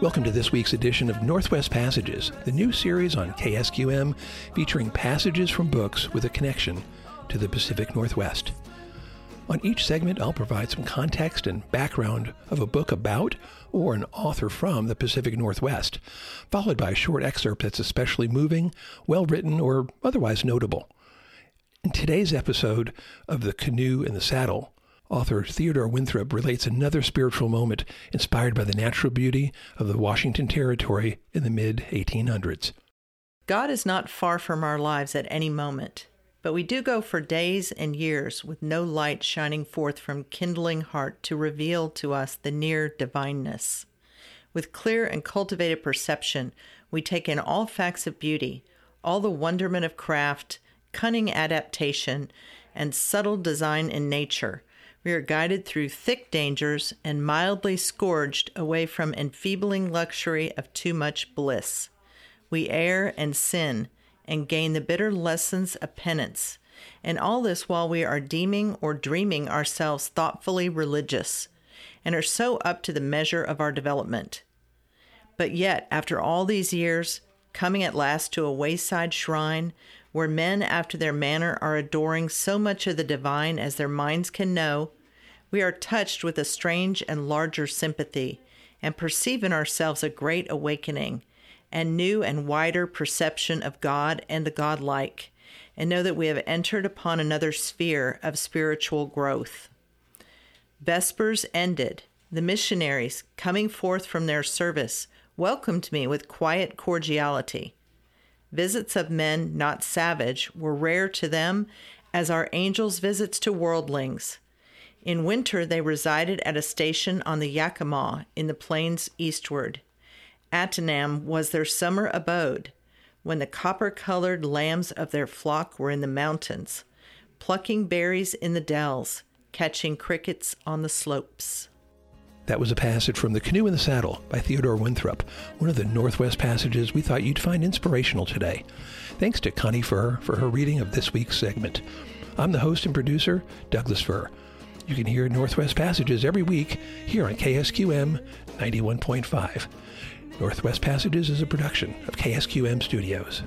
Welcome to this week's edition of Northwest Passages, the new series on KSQM featuring passages from books with a connection to the Pacific Northwest. On each segment, I'll provide some context and background of a book about or an author from the Pacific Northwest, followed by a short excerpt that's especially moving, well written, or otherwise notable. In today's episode of The Canoe and the Saddle, Author Theodore Winthrop relates another spiritual moment inspired by the natural beauty of the Washington Territory in the mid 1800s. God is not far from our lives at any moment, but we do go for days and years with no light shining forth from kindling heart to reveal to us the near divineness. With clear and cultivated perception, we take in all facts of beauty, all the wonderment of craft, cunning adaptation, and subtle design in nature we are guided through thick dangers and mildly scourged away from enfeebling luxury of too much bliss. We err and sin and gain the bitter lessons of penance, and all this while we are deeming or dreaming ourselves thoughtfully religious, and are so up to the measure of our development. But yet, after all these years, coming at last to a wayside shrine where men after their manner are adoring so much of the divine as their minds can know, we are touched with a strange and larger sympathy, and perceive in ourselves a great awakening, and new and wider perception of God and the Godlike, and know that we have entered upon another sphere of spiritual growth. Vespers ended. The missionaries, coming forth from their service, welcomed me with quiet cordiality. Visits of men not savage were rare to them as our angels' visits to worldlings. In winter, they resided at a station on the Yakima in the plains eastward. Atanam was their summer abode, when the copper colored lambs of their flock were in the mountains, plucking berries in the dells, catching crickets on the slopes. That was a passage from The Canoe in the Saddle by Theodore Winthrop, one of the Northwest passages we thought you'd find inspirational today. Thanks to Connie Furr for her reading of this week's segment. I'm the host and producer, Douglas Furr. You can hear Northwest Passages every week here on KSQM 91.5. Northwest Passages is a production of KSQM Studios.